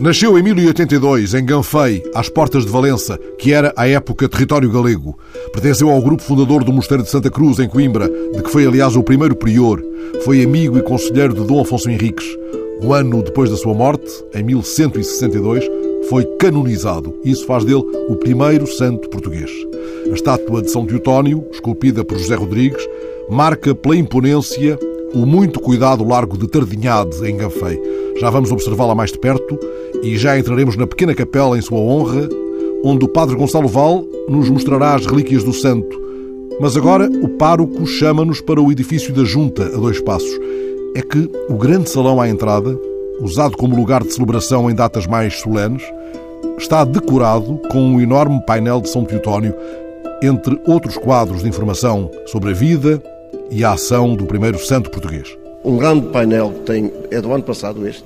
Nasceu em 1082, em Ganfei, às portas de Valença, que era, à época, território galego. Pertenceu ao grupo fundador do Mosteiro de Santa Cruz, em Coimbra, de que foi, aliás, o primeiro prior. Foi amigo e conselheiro de Dom Afonso Henriques. Um ano depois da sua morte, em 1162, foi canonizado. Isso faz dele o primeiro santo português. A estátua de São Teotónio, esculpida por José Rodrigues, marca pela imponência o muito cuidado largo de Tardinhade, em Ganfei. Já vamos observá-la mais de perto e já entraremos na pequena capela em sua honra, onde o padre Gonçalo Val nos mostrará as relíquias do santo. Mas agora o pároco chama-nos para o edifício da Junta, a dois passos. É que o grande salão à entrada, usado como lugar de celebração em datas mais solenes, está decorado com um enorme painel de São Teotónio, entre outros quadros de informação sobre a vida e a ação do primeiro santo português. Um grande painel que tem, é do ano passado este,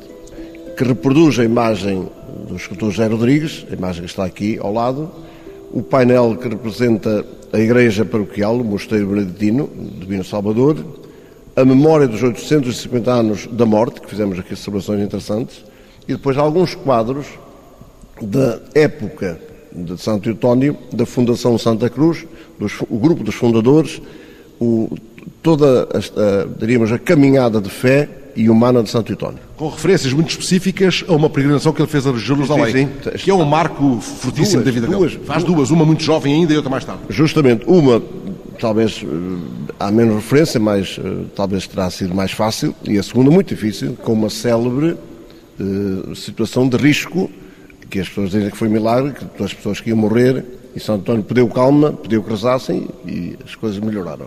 que reproduz a imagem do escultor José Rodrigues, a imagem que está aqui ao lado, o painel que representa a igreja paroquial, o Mosteiro Beneditino, de Vino Salvador, a memória dos 850 anos da morte, que fizemos aqui celebrações interessantes, e depois alguns quadros da época de Santo Eutónio, da Fundação Santa Cruz, dos, o grupo dos fundadores, o, toda a, diríamos, a caminhada de fé e humana de Santo Eutónio. Com referências muito específicas a uma peregrinação que ele fez a Jerusalém, sim, sim. que é um marco fortíssimo duas, da vida duas, dele. Faz duas, uma muito jovem ainda e outra mais tarde. Justamente, uma talvez eh, há menos referência, mas eh, talvez terá sido mais fácil, e a segunda muito difícil, com uma célebre uh, situação de risco, que as pessoas dizem que foi milagre, que todas as pessoas que iam morrer, e Santo António pediu calma, pediu que rezassem e as coisas melhoraram.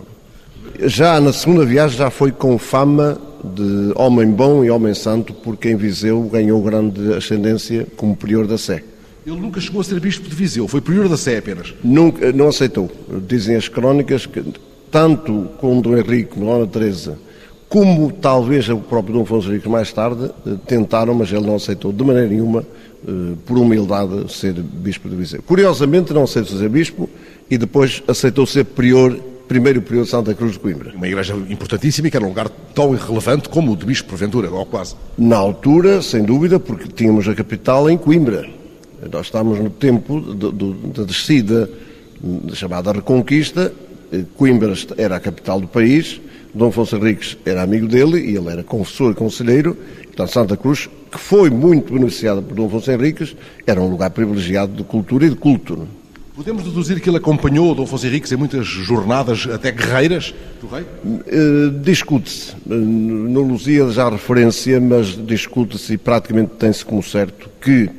Já na segunda viagem já foi com fama de homem bom e homem santo, porque em Viseu ganhou grande ascendência como prior da Sé. Ele nunca chegou a ser bispo de Viseu, foi prior da Sé apenas. Nunca, não aceitou. Dizem as crónicas que tanto com Dom Henrique Dona Teresa, como talvez o próprio Dom Afonso Henrique mais tarde, eh, tentaram, mas ele não aceitou de maneira nenhuma, eh, por humildade, ser bispo de Viseu. Curiosamente não aceitou ser bispo e depois aceitou ser prior primeiro período de Santa Cruz de Coimbra. Uma igreja importantíssima e que era um lugar tão irrelevante como o de Bispo Porventura, ou quase. Na altura, sem dúvida, porque tínhamos a capital em Coimbra. Nós estamos no tempo da descida chamada Reconquista. Coimbra era a capital do país. Dom Afonso Henriques era amigo dele e ele era confessor e conselheiro. Portanto, Santa Cruz, que foi muito beneficiada por Dom Afonso Henriques, era um lugar privilegiado de cultura e de culto. Podemos deduzir que ele acompanhou Dom Afonso Henriques em muitas jornadas até guerreiras do rei? Uh, discute-se. Uh, no Luzia já há referência, mas discute-se e praticamente tem-se como certo que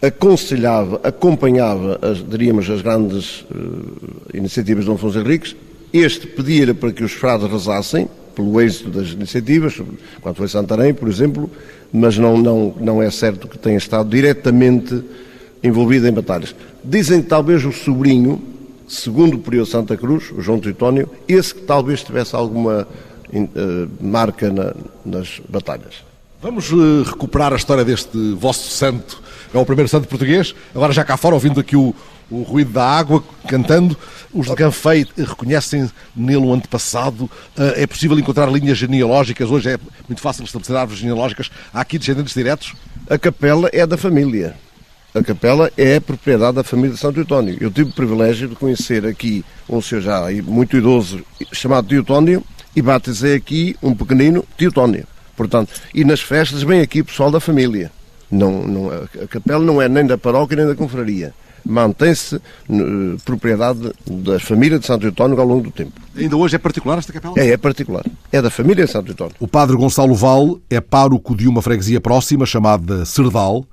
aconselhava, acompanhava, as, diríamos, as grandes uh, iniciativas de Dom Afonso Henriques. Este pedia para que os frades rezassem, pelo êxito das iniciativas, quando foi Santarém, por exemplo, mas não, não, não é certo que tenha estado diretamente envolvido em batalhas. Dizem que talvez o sobrinho, segundo o período Santa Cruz, o João Tritónio, esse que talvez tivesse alguma uh, marca na, nas batalhas. Vamos uh, recuperar a história deste vosso santo. É o primeiro santo português. Agora já cá fora, ouvindo aqui o, o ruído da água, cantando. Os de Ganfei reconhecem nele um antepassado. Uh, é possível encontrar linhas genealógicas. Hoje é muito fácil estabelecer árvores genealógicas. Há aqui descendentes diretos? A capela é da família a capela é propriedade da família de Santo Eutónio. Eu tive o privilégio de conhecer aqui um senhor já muito idoso chamado Teotónio e batizei aqui um pequenino Teotónio. Portanto, e nas festas vem aqui o pessoal da família. Não, não, a capela não é nem da paróquia nem da confraria. Mantém-se uh, propriedade da família de Santo Eutónio ao longo do tempo. Ainda hoje é particular esta capela? É, é particular. É da família de Santo Eutónio. O padre Gonçalo Val é pároco de uma freguesia próxima chamada Cerdal.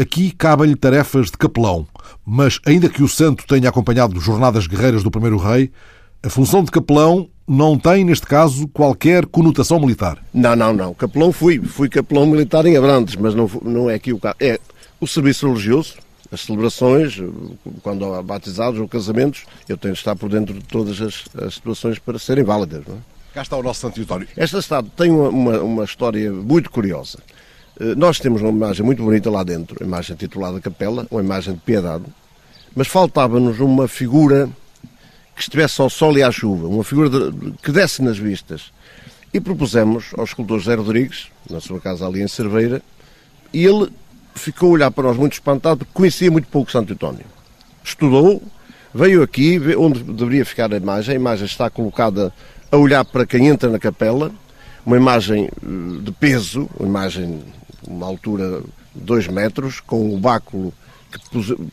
Aqui cabem-lhe tarefas de capelão, mas ainda que o santo tenha acompanhado jornadas guerreiras do primeiro rei, a função de capelão não tem, neste caso, qualquer conotação militar. Não, não, não. Capelão fui. Fui capelão militar em Abrantes, mas não, não é aqui o caso. É o serviço religioso, as celebrações, quando há batizados ou casamentos, eu tenho de estar por dentro de todas as, as situações para serem válidas. Não é? Cá está o nosso Santo Vitório. Esta cidade tem uma, uma, uma história muito curiosa. Eh, nós temos uma imagem muito bonita lá dentro, uma imagem titulada Capela, uma imagem de piedade, mas faltava-nos uma figura que estivesse ao sol e à chuva, uma figura de, que desse nas vistas. E propusemos ao escultor José Rodrigues, na sua casa ali em Cerveira, e ele ficou a olhar para nós muito espantado porque conhecia muito pouco Santo António. Estudou, veio aqui, onde deveria ficar a imagem. A imagem está colocada a olhar para quem entra na capela, uma imagem eh, de peso, uma imagem uma altura de 2 metros, com o báculo que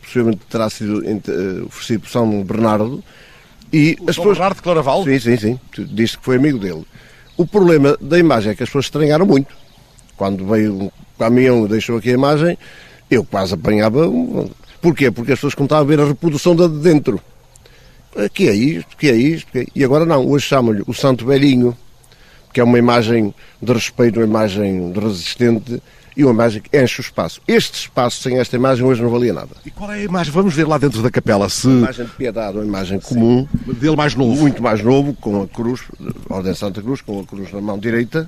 possivelmente terá sido eh, oferecido por São Bernardo. E o as São pessoas... Bernardo de Claraval? Sim, sim, sim. Disse que foi amigo dele. O problema da imagem é que as pessoas estranharam muito. Quando veio um caminhão e deixou aqui a imagem, eu quase apanhava. Um... Porquê? Porque as pessoas contavam a ver a reprodução da de dentro. Que é isto? Que é isto? Que é... E agora não, hoje chamam-lhe o Santo Velhinho, que é uma imagem de respeito, uma imagem de resistente e uma imagem que enche o espaço. Este espaço sem esta imagem hoje não valia nada. E qual é a imagem? Vamos ver lá dentro da capela se. Uma imagem de piedade, uma imagem comum. Sim. Dele mais novo. Muito mais novo, com a cruz, Ordem Santa Cruz, com a cruz na mão direita.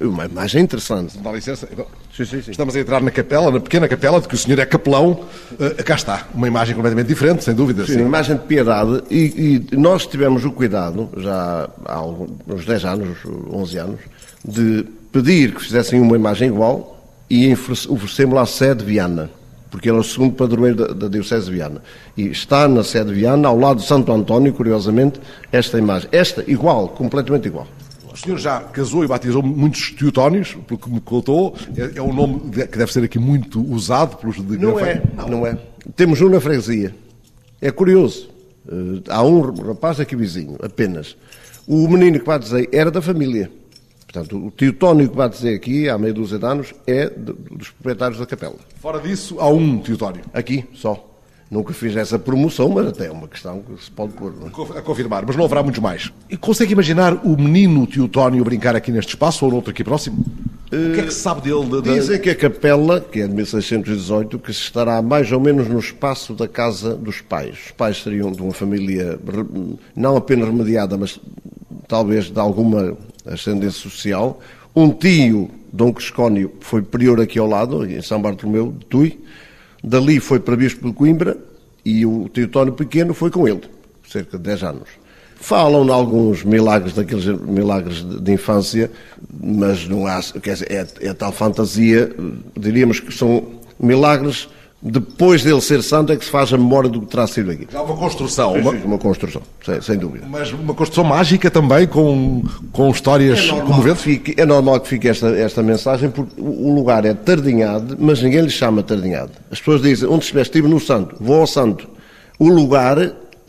Uma imagem interessante. Dá licença. Sim, sim, sim. Estamos a entrar na capela, na pequena capela, de que o senhor é capelão. Uh, cá está. Uma imagem completamente diferente, sem dúvida. Sim, sim. uma imagem de piedade. E, e, nós tivemos o cuidado, já há uns 10 anos, 11 anos, de pedir que fizessem uma imagem igual e oferecemos lá a sede de Viana, porque ele é o segundo padroeiro da, da Diocese de Viana. E está na sede de Viana, ao lado de Santo António, curiosamente, esta imagem. Esta, igual, completamente igual. O senhor já casou e batizou muitos teotónios, pelo que me contou. É, é um nome que deve ser aqui muito usado pelos de Não é, não. não é. Temos um na freguesia. É curioso. Uh, há um rapaz aqui vizinho, apenas. O menino que batizei era da família. Portanto, o Teotónio que vai dizer aqui, há meia dúzia de anos, é dos proprietários da capela. Fora disso, há um Teotónio? Aqui, só. Nunca fiz essa promoção, mas até é uma questão que se pode pôr. É? A confirmar, mas não haverá muitos mais. E consegue imaginar o menino Teotónio brincar aqui neste espaço ou no outro aqui próximo? Uh, o que é que se sabe dele? De, de... Dizem que a capela, que é de 1618, que estará mais ou menos no espaço da casa dos pais. Os pais seriam de uma família não apenas remediada, mas talvez de alguma ascendência social. Um tio, Dom Crescónio, foi prior aqui ao lado, em São Bartolomeu de Tui. Dali foi para Bispo de Coimbra e o Teotónio Pequeno foi com ele, cerca de 10 anos. Falam de alguns milagres, daqueles milagres de, infância, mas não há, quer dizer, é, é tal fantasia, diríamos que são milagres depois dele ser santo é que se faz a memória do que terá sido aqui. Já uma construção. Uma, uma construção, sem, sem, dúvida. Mas uma construção mágica também, com, com histórias é comoventes? Fique, é normal que fique esta, esta mensagem, porque o lugar é Tardinhade, mas ninguém lhe chama Tardinhade. As pessoas dizem, onde estiveste, estive no santo, vou ao santo. O lugar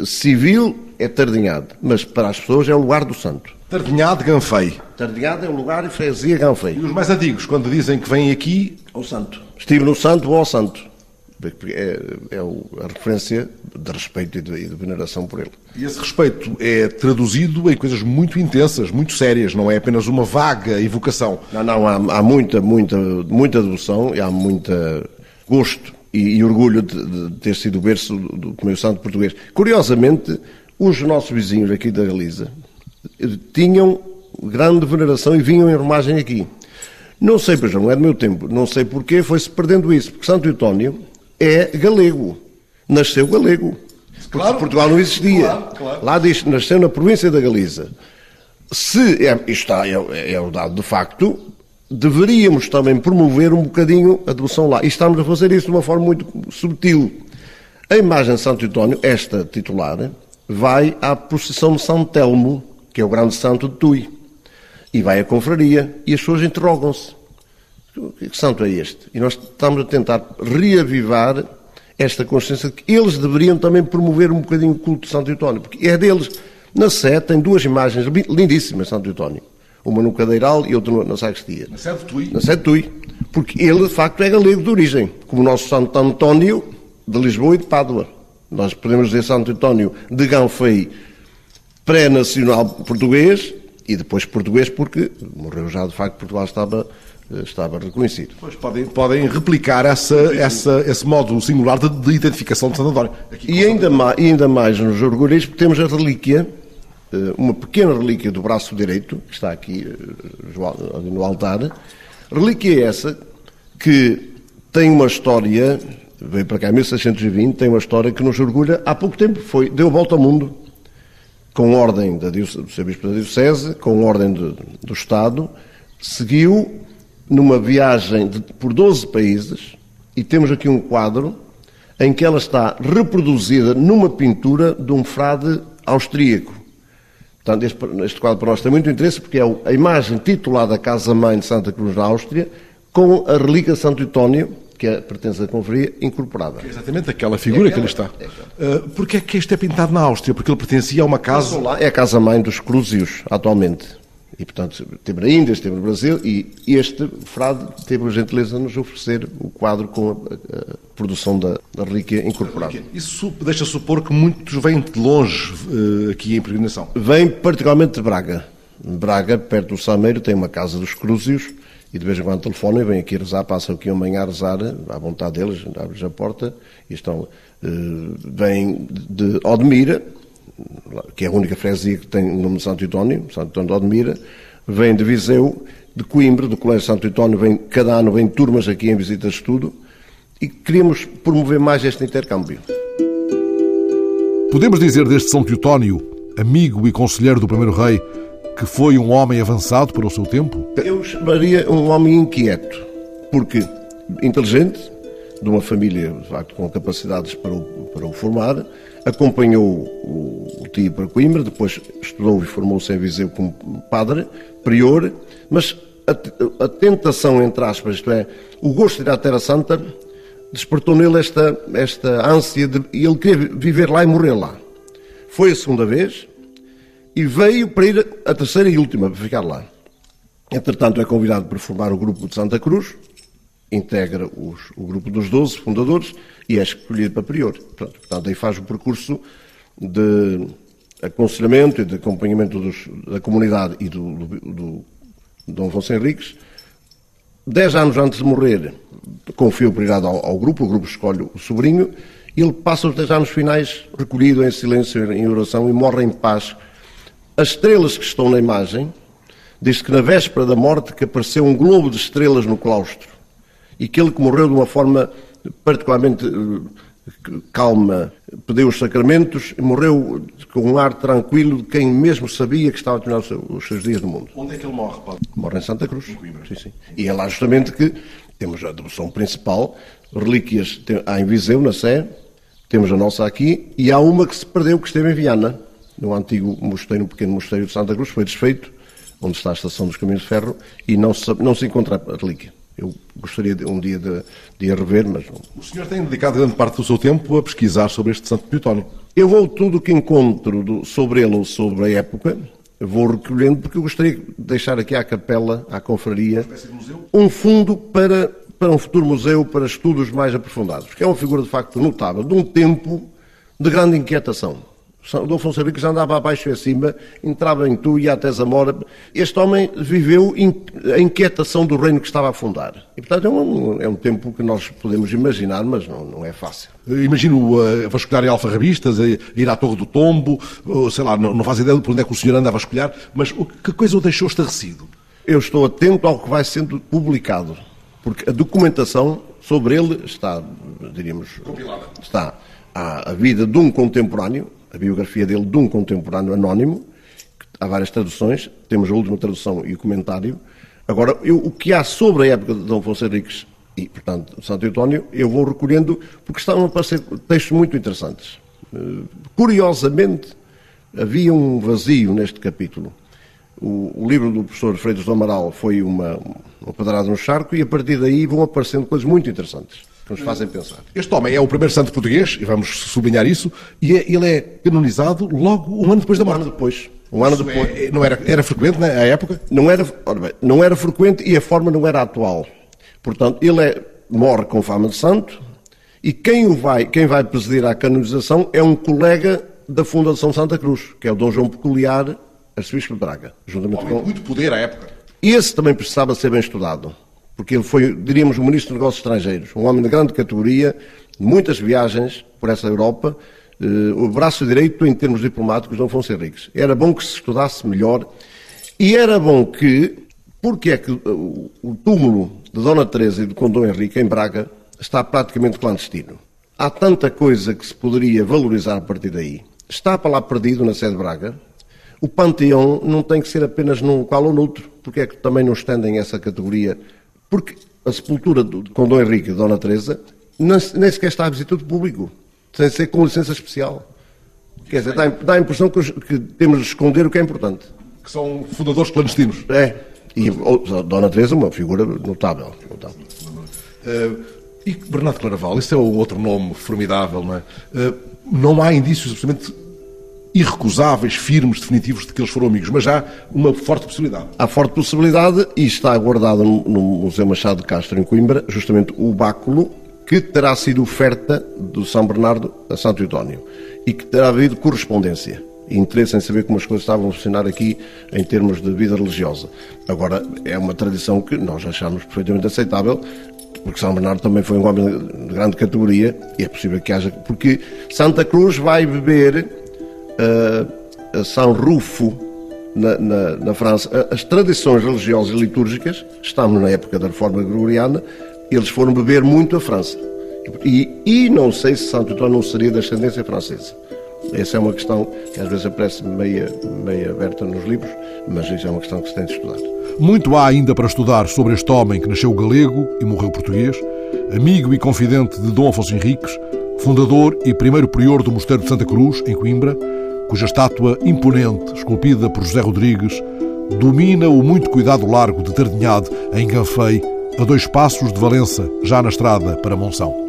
civil é Tardinhade, mas para as pessoas é o lugar do santo. Tardinhade, Ganfei. Tardinhade é o lugar e freguesia Ganfei. E os mais antigos, quando dizem que vêm aqui... Ao santo. Estive no santo, vou ao santo é, é a referência de respeito e de, e de, veneração por ele. E esse respeito é traduzido em coisas muito intensas, muito sérias, não é apenas uma vaga evocação. Não, não, há, há muita, muita, muita devoção e há muita gosto e, e orgulho de, de, ter sido o berço do, meio santo português. Curiosamente, os nossos vizinhos aqui da Galiza eh, tinham grande veneração e vinham em romagem aqui. Não sei, pois não é do meu tempo, não sei porquê, foi-se perdendo isso, porque Santo António é galego. Nasceu galego. Claro. Portugal não existia. Claro, claro. Lá diz, nasceu na província da Galiza. Se é, está, é, é o dado de facto, deveríamos também promover um bocadinho a devoção lá. E estamos a fazer isso de uma forma muito subtil. A imagem de Santo António, esta titular, vai à procissão de São Telmo, que é o grande santo de Tui. E vai à confraria. E as pessoas interrogam-se. Que santo é este? E nós estamos a tentar reavivar esta consciência de que eles deveriam também promover um bocadinho o culto de Santo António, porque é deles. Na Sé tem duas imagens lindíssimas de Santo António. Uma no Cadeiral e outra na Sacristia. Na Sé de Tui. Na Sé de Tui. Porque ele, de facto, é galego de origem, como o nosso Santo António de Lisboa e de Pádua. Nós podemos dizer Santo António de Ganfei pré-nacional português e depois português porque morreu já, de facto, Portugal estava estava reconhecido. Pois podem, podem replicar essa, essa, esse modo singular de, de identificação de Santo António. Aqui, e, ainda mais, ainda mais nos temos a relíquia, eh, uma pequena relíquia do braço direito, que está aqui eh, no altar. Relíquia é essa que tem uma história, veio para cá em 1620, tem uma história que nos orgulha. Há pouco tempo foi, deu volta ao mundo, com ordem da, do Bispo da Diocese, com ordem do, do Estado, seguiu numa viagem de, por 12 países, e temos aqui um quadro em que ela está reproduzida numa pintura de um frade austríaco. Portanto, este, este quadro para nós tem muito interesse porque é a imagem titulada Casa-Mãe de Santa Cruz na Áustria com a relíquia de Santo António, que é, pertence à confraria, incorporada. É exatamente aquela figura é aquela, que ali está. É uh, Porquê é que este é pintado na Áustria? Porque ele pertencia a uma casa... É a casa-mãe dos Crúzios, atualmente. E, portanto, teve na Índia, esteve no Brasil, e este frade teve a gentileza de nos oferecer o quadro com a, a produção da, da relíquia incorporada. Isso deixa supor que muitos vêm de longe uh, aqui em peregrinação? Vêm particularmente de Braga. Braga, perto do Sameiro, tem uma casa dos Crúzios, e de vez em quando telefonam e vêm aqui rezar, passam aqui amanhã a rezar, à vontade deles, abres a porta, e estão, uh, vêm de Odmira, que é a única freguesia que tem o nome de Santo António, Santo António de Odmira, vem de Viseu, de Coimbra, do Colégio Santo António, vem, cada ano vem turmas aqui em visitas de estudo e queríamos promover mais este intercâmbio. Podemos dizer deste São Teutónio, amigo e conselheiro do primeiro rei, que foi um homem avançado para o seu tempo? Eu chamaria um homem inquieto, porque inteligente, de uma família de facto, com capacidades para o, para o formar, acompanhou o, o tio para Coimbra, depois estudou e formou-se em Viseu como padre, prior, mas a, a, tentação, entre aspas, isto é, o gosto de ir à Terra Santa, despertou nele esta, esta ânsia de e ele queria viver lá e morrer lá. Foi a segunda vez e veio para ir a terceira e última, para ficar lá. Entretanto, é convidado para formar o grupo de Santa Cruz, integra os, o grupo dos 12 fundadores e é escolhido para prior. Portanto, portanto aí faz o percurso de aconselhamento e de acompanhamento dos, da comunidade e do, do, do Dom Afonso Henriques. Dez anos antes de morrer, confia o prioridade ao, ao, grupo, o grupo escolhe o sobrinho, e ele passa os dez anos finais recolhido em silêncio, em oração, e morre em paz. As estrelas que estão na imagem, diz que na véspera da morte que apareceu um globo de estrelas no claustro e que ele que morreu de uma forma particularmente eh, calma, pediu os sacramentos e morreu com um ar tranquilo de quem mesmo sabia que estava a terminar os seus dias no mundo. Onde é que ele morre, Padre? Morre em Santa Cruz. Em. Sim, sim. E é lá justamente que temos a devoção principal, relíquias há em Viseu, na Sé, temos a nossa aqui, e há uma que se perdeu, que esteve em Viana, no antigo mosteiro, um pequeno mosteiro de Santa Cruz, foi desfeito, onde está a estação dos caminhos de ferro, e não se, não se encontra a relíquia. Eu gostaria de, um dia de, de a rever, mas não. O senhor tem dedicado grande parte do seu tempo a pesquisar sobre este Santo Teutónio. Eu vou tudo o que encontro do, sobre ele ou sobre a época, vou recolhendo, porque eu gostaria de deixar aqui à capela, à confraria, um fundo para, para um futuro museu, para estudos mais aprofundados, porque é uma figura de facto notável, de um tempo de grande inquietação. Dom Afonso Henriques andava abaixo e acima, entrava em tu, ia até Zamora. Este homem viveu a inquietação do reino que estava a fundar. E, portanto, é um, é um tempo que nós podemos imaginar, mas não, não é fácil. Imagino uh, vasculhar em alfarrabistas, ir à Torre do Tombo, ou, sei lá, não, não faz ideia de por onde é que o senhor anda a vasculhar, mas o, que coisa o deixou estarrecido? Eu estou atento ao que vai sendo publicado, porque a documentação sobre ele está, diríamos, compilada. Está a, a vida de um contemporâneo, a biografia dele de um contemporâneo anónimo, há várias traduções, temos a última tradução e o comentário. Agora, eu, o que há sobre a época de Dom Afonso Henriques e, portanto, Santo António, eu vou recolhendo, porque estão a aparecer textos muito interessantes. Uh, curiosamente, havia um vazio neste capítulo. O, o, livro do professor Freitas do Amaral foi uma, uma pedrada no charco e, a partir daí, vão aparecendo coisas muito interessantes que nos fazem pensar. Este homem é o primeiro santo português, e vamos sublinhar isso, e é, ele é canonizado logo um ano depois da morte. Um ano depois. Um ano depois. É, não era, era frequente na época? Não era, bem, não era frequente e a forma não era atual. Portanto, ele é, morre com fama de santo e quem, o vai, quem vai presidir à canonização é um colega da Fundação Santa Cruz, que é o Dom João Peculiar, arcebispo de Braga. Juntamente com... muito poder à época. Esse também precisava ser bem estudado porque ele foi, diríamos, o Ministro dos Negócios Estrangeiros, um homem de grande categoria, muitas viagens por essa Europa, eh, o braço direito em termos diplomáticos de Afonso Henriques. Era bom que se estudasse melhor e era bom que, porque é que o túmulo de Dona Teresa e de Condom Henrique em Braga está praticamente clandestino. Há tanta coisa que se poderia valorizar a partir daí. Está para lá perdido na sede de Braga. O panteão não tem que ser apenas num qual ou noutro, porque é que também não estendem essa categoria porque a sepultura do, com Dom Henrique e Dona Teresa nem, nem sequer está a visita do público, sem ser com licença especial. Quer dizer, dá, dá a impressão que, que, temos de esconder o que é importante. Que são fundadores clandestinos. É. E oh, Dona Teresa, uma figura notável. notável. Uh, e Bernardo Claraval, esse é o outro nome formidável, não é? Uh, não há indícios absolutamente irrecusáveis, firmes, definitivos de que eles foram amigos, mas há uma forte possibilidade. Há forte possibilidade e está guardado no, Museu Machado de Castro, em Coimbra, justamente o báculo que terá sido oferta do São Bernardo a Santo António e que terá havido correspondência interesse em saber como as coisas estavam a funcionar aqui em termos de vida religiosa. Agora, é uma tradição que nós achamos perfeitamente aceitável, porque São Bernardo também foi um homem de grande categoria e é possível que haja. Porque Santa Cruz vai beber uh, a São Rufo na, na, na, França. As tradições religiosas e litúrgicas, estamos na época da reforma gregoriana, eles foram beber muito a França. E, e não sei se Santo António não seria de ascendência francesa. Essa é uma questão que às vezes aparece meia, meia aberta nos livros, mas isso é uma questão que se tem de estudar. Muito há ainda para estudar sobre este homem que nasceu galego e morreu português, amigo e confidente de Dom Afonso Henriques, fundador e primeiro prior do Mosteiro de Santa Cruz, em Coimbra, cuja estátua imponente, esculpida por José Rodrigues, domina o muito cuidado largo de Tardinhade, em Ganfei, a dois passos de Valença, já na estrada para Monção.